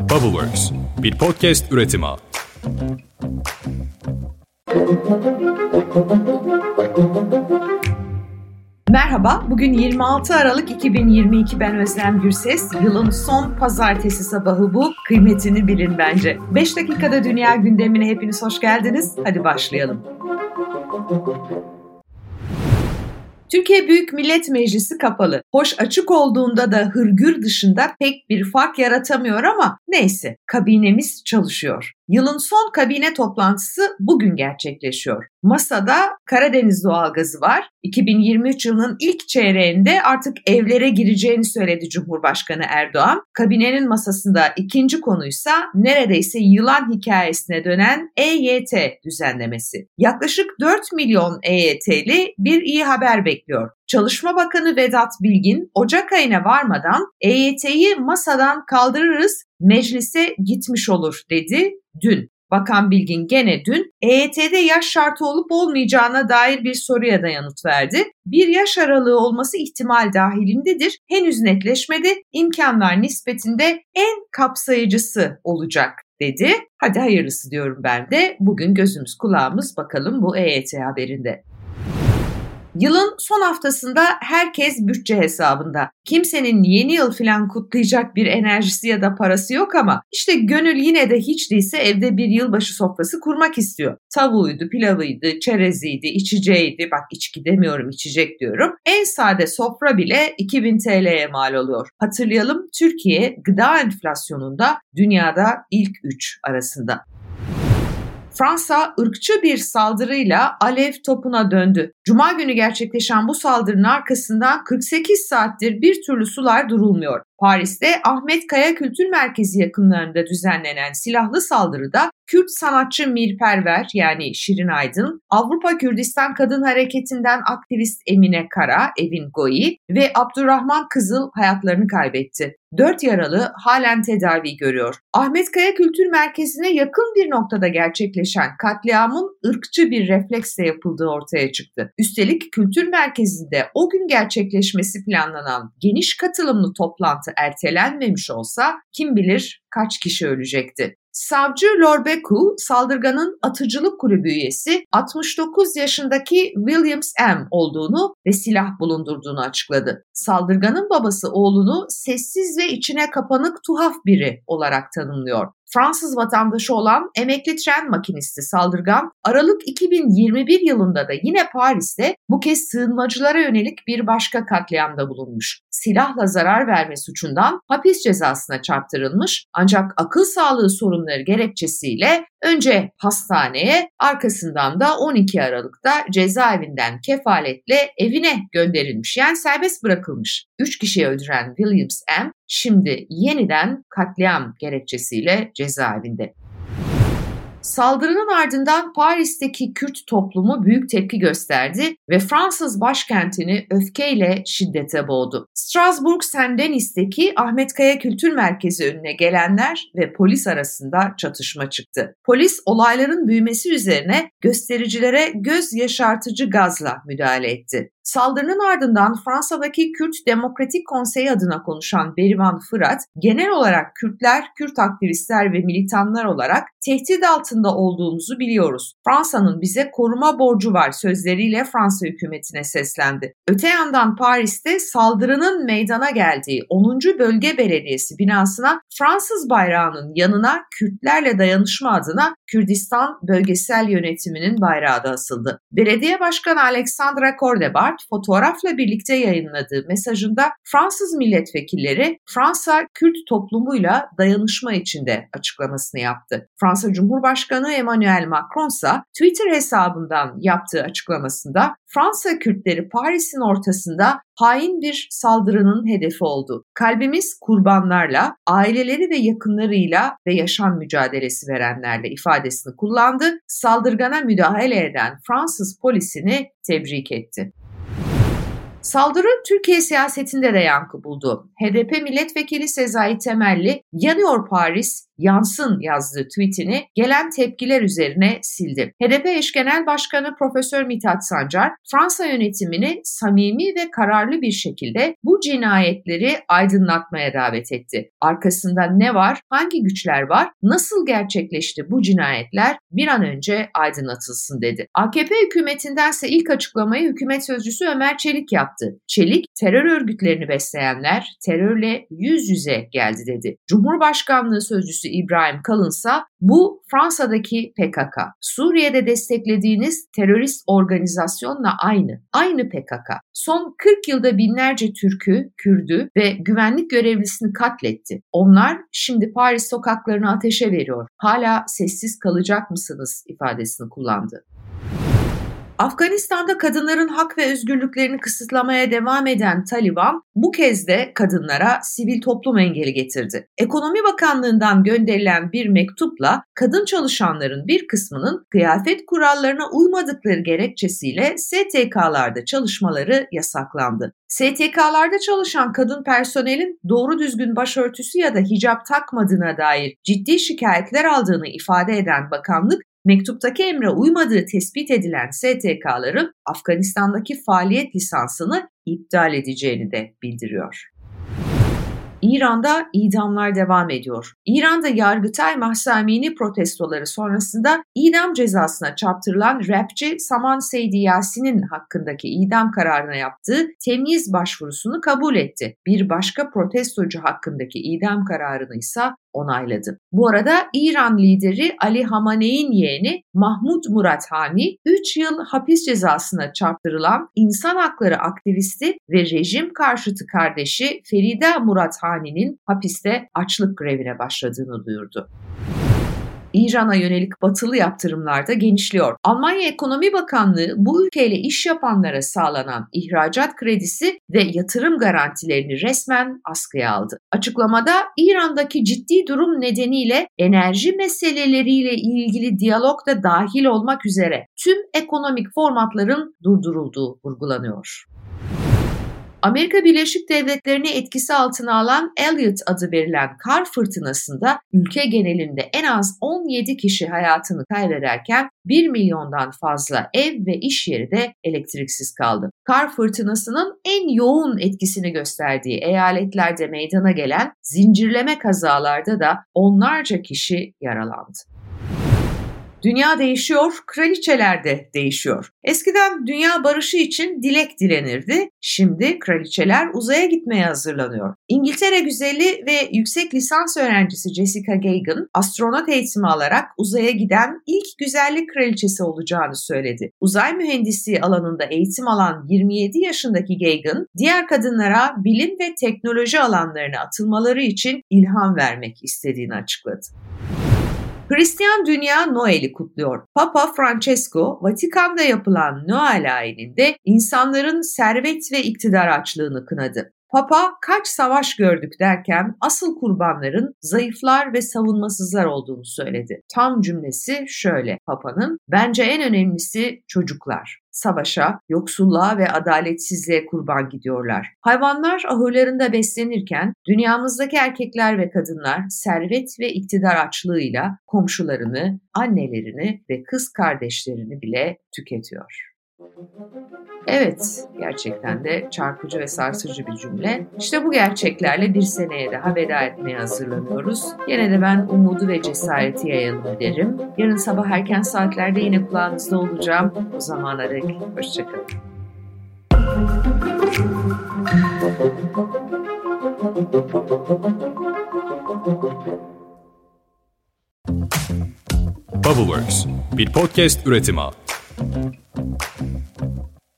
Bubbleworks, bir podcast üretimi. Merhaba, bugün 26 Aralık 2022 ben Özlem Gürses. Yılın son pazartesi sabahı bu. Kıymetini bilin bence. 5 dakikada dünya gündemine hepiniz hoş geldiniz. Hadi başlayalım. Türkiye Büyük Millet Meclisi kapalı. Hoş açık olduğunda da hırgür dışında pek bir fark yaratamıyor ama neyse kabinemiz çalışıyor. Yılın son kabine toplantısı bugün gerçekleşiyor. Masada Karadeniz doğalgazı var. 2023 yılının ilk çeyreğinde artık evlere gireceğini söyledi Cumhurbaşkanı Erdoğan. Kabinenin masasında ikinci konuysa neredeyse yılan hikayesine dönen EYT düzenlemesi. Yaklaşık 4 milyon EYT'li bir iyi haber bekliyor. Çalışma Bakanı Vedat Bilgin Ocak ayına varmadan EYT'yi masadan kaldırırız, meclise gitmiş olur dedi dün. Bakan Bilgin gene dün EYT'de yaş şartı olup olmayacağına dair bir soruya da yanıt verdi. Bir yaş aralığı olması ihtimal dahilindedir. Henüz netleşmedi. İmkanlar nispetinde en kapsayıcısı olacak dedi. Hadi hayırlısı diyorum ben de. Bugün gözümüz kulağımız bakalım bu EYT haberinde. Yılın son haftasında herkes bütçe hesabında. Kimsenin yeni yıl filan kutlayacak bir enerjisi ya da parası yok ama işte gönül yine de hiç değilse evde bir yılbaşı sofrası kurmak istiyor. Tavuğuydu, pilavıydı, çereziydi, içeceğiydi. Bak içki demiyorum, içecek diyorum. En sade sofra bile 2000 TL'ye mal oluyor. Hatırlayalım Türkiye gıda enflasyonunda dünyada ilk 3 arasında. Fransa ırkçı bir saldırıyla alev topuna döndü. Cuma günü gerçekleşen bu saldırının arkasından 48 saattir bir türlü sular durulmuyor. Paris'te Ahmet Kaya Kültür Merkezi yakınlarında düzenlenen silahlı saldırıda Kürt sanatçı Mirperver yani Şirin Aydın, Avrupa Kürdistan Kadın Hareketi'nden aktivist Emine Kara, Evin Goyi ve Abdurrahman Kızıl hayatlarını kaybetti. Dört yaralı halen tedavi görüyor. Ahmet Kaya Kültür Merkezi'ne yakın bir noktada gerçekleşen katliamın ırkçı bir refleksle yapıldığı ortaya çıktı. Üstelik kültür merkezinde o gün gerçekleşmesi planlanan geniş katılımlı toplantı ertelenmemiş olsa kim bilir kaç kişi ölecekti. Savcı Lorbeku, saldırganın atıcılık kulübü üyesi 69 yaşındaki Williams M. olduğunu ve silah bulundurduğunu açıkladı. Saldırganın babası oğlunu sessiz ve içine kapanık tuhaf biri olarak tanımlıyor. Fransız vatandaşı olan emekli tren makinisti saldırgan Aralık 2021 yılında da yine Paris'te bu kez sığınmacılara yönelik bir başka katliamda bulunmuş. Silahla zarar verme suçundan hapis cezasına çarptırılmış ancak akıl sağlığı sorunları gerekçesiyle önce hastaneye arkasından da 12 Aralık'ta cezaevinden kefaletle evine gönderilmiş yani serbest bırakılmış. 3 kişiyi öldüren Williams M şimdi yeniden katliam gerekçesiyle cezaevinde. Saldırının ardından Paris'teki Kürt toplumu büyük tepki gösterdi ve Fransız başkentini öfkeyle şiddete boğdu. Strasbourg Saint-Denis'teki Ahmet Kaya Kültür Merkezi önüne gelenler ve polis arasında çatışma çıktı. Polis olayların büyümesi üzerine göstericilere göz yaşartıcı gazla müdahale etti. Saldırının ardından Fransa'daki Kürt Demokratik Konseyi adına konuşan Berivan Fırat, genel olarak Kürtler, Kürt aktivistler ve militanlar olarak tehdit altında olduğumuzu biliyoruz. Fransa'nın bize koruma borcu var sözleriyle Fransa hükümetine seslendi. Öte yandan Paris'te saldırının meydana geldiği 10. Bölge Belediyesi binasına Fransız bayrağının yanına Kürtlerle dayanışma adına Kürdistan Bölgesel Yönetiminin bayrağı da asıldı. Belediye Başkanı Alexandra Cordebart fotoğrafla birlikte yayınladığı mesajında Fransız milletvekilleri Fransa Kürt toplumuyla dayanışma içinde açıklamasını yaptı. Fransa Cumhurbaşkanı Emmanuel Macron ise Twitter hesabından yaptığı açıklamasında Fransa Kürtleri Paris'in ortasında hain bir saldırının hedefi oldu. Kalbimiz kurbanlarla, aileleri ve yakınlarıyla ve yaşam mücadelesi verenlerle ifadesini kullandı. Saldırgana müdahale eden Fransız polisini tebrik etti. Saldırı Türkiye siyasetinde de yankı buldu. HDP milletvekili Sezai Temelli, yanıyor Paris, yansın yazdığı tweetini gelen tepkiler üzerine sildi. HDP eş genel başkanı Profesör Mithat Sancar, Fransa yönetimini samimi ve kararlı bir şekilde bu cinayetleri aydınlatmaya davet etti. Arkasında ne var, hangi güçler var, nasıl gerçekleşti bu cinayetler bir an önce aydınlatılsın dedi. AKP hükümetindense ilk açıklamayı hükümet sözcüsü Ömer Çelik yaptı. Çelik, terör örgütlerini besleyenler terörle yüz yüze geldi dedi. Cumhurbaşkanlığı sözcüsü İbrahim Kalınsa bu Fransa'daki PKK. Suriye'de desteklediğiniz terörist organizasyonla aynı. Aynı PKK. Son 40 yılda binlerce Türk'ü, Kürd'ü ve güvenlik görevlisini katletti. Onlar şimdi Paris sokaklarını ateşe veriyor. Hala sessiz kalacak mısınız ifadesini kullandı. Afganistan'da kadınların hak ve özgürlüklerini kısıtlamaya devam eden Taliban bu kez de kadınlara sivil toplum engeli getirdi. Ekonomi Bakanlığı'ndan gönderilen bir mektupla kadın çalışanların bir kısmının kıyafet kurallarına uymadıkları gerekçesiyle STK'larda çalışmaları yasaklandı. STK'larda çalışan kadın personelin doğru düzgün başörtüsü ya da hicap takmadığına dair ciddi şikayetler aldığını ifade eden bakanlık mektuptaki emre uymadığı tespit edilen STK'ların Afganistan'daki faaliyet lisansını iptal edeceğini de bildiriyor. İran'da idamlar devam ediyor. İran'da Yargıtay Mahsamini protestoları sonrasında idam cezasına çarptırılan rapçi Saman Seydi Yasin'in hakkındaki idam kararına yaptığı temyiz başvurusunu kabul etti. Bir başka protestocu hakkındaki idam kararını ise onayladı. Bu arada İran lideri Ali Hamaney'in yeğeni Mahmud Murat Hani 3 yıl hapis cezasına çarptırılan insan hakları aktivisti ve rejim karşıtı kardeşi Feride Murat Hani'nin hapiste açlık grevine başladığını duyurdu. İran'a yönelik batılı yaptırımlar da genişliyor. Almanya Ekonomi Bakanlığı bu ülkeyle iş yapanlara sağlanan ihracat kredisi ve yatırım garantilerini resmen askıya aldı. Açıklamada İran'daki ciddi durum nedeniyle enerji meseleleriyle ilgili diyalog da dahil olmak üzere tüm ekonomik formatların durdurulduğu vurgulanıyor. Amerika Birleşik Devletleri'ni etkisi altına alan Elliot adı verilen kar fırtınasında ülke genelinde en az 17 kişi hayatını kaybederken 1 milyondan fazla ev ve iş yeri de elektriksiz kaldı. Kar fırtınasının en yoğun etkisini gösterdiği eyaletlerde meydana gelen zincirleme kazalarda da onlarca kişi yaralandı. Dünya değişiyor, kraliçeler de değişiyor. Eskiden dünya barışı için dilek dilenirdi. Şimdi kraliçeler uzaya gitmeye hazırlanıyor. İngiltere güzeli ve yüksek lisans öğrencisi Jessica Gagan astronot eğitimi alarak uzaya giden ilk güzellik kraliçesi olacağını söyledi. Uzay mühendisliği alanında eğitim alan 27 yaşındaki Gagan, diğer kadınlara bilim ve teknoloji alanlarına atılmaları için ilham vermek istediğini açıkladı. Hristiyan dünya Noel'i kutluyor. Papa Francesco, Vatikan'da yapılan Noel ayininde insanların servet ve iktidar açlığını kınadı. Papa kaç savaş gördük derken asıl kurbanların zayıflar ve savunmasızlar olduğunu söyledi. Tam cümlesi şöyle Papa'nın, bence en önemlisi çocuklar savaşa, yoksulluğa ve adaletsizliğe kurban gidiyorlar. Hayvanlar ahırlarında beslenirken dünyamızdaki erkekler ve kadınlar servet ve iktidar açlığıyla komşularını, annelerini ve kız kardeşlerini bile tüketiyor. Evet, gerçekten de çarpıcı ve sarsıcı bir cümle. İşte bu gerçeklerle bir seneye daha veda etmeye hazırlanıyoruz. Yine de ben umudu ve cesareti yayalım derim. Yarın sabah erken saatlerde yine kulağınızda olacağım. O zamana dek hoşçakalın. Bubbleworks bir podcast üretimi. thank you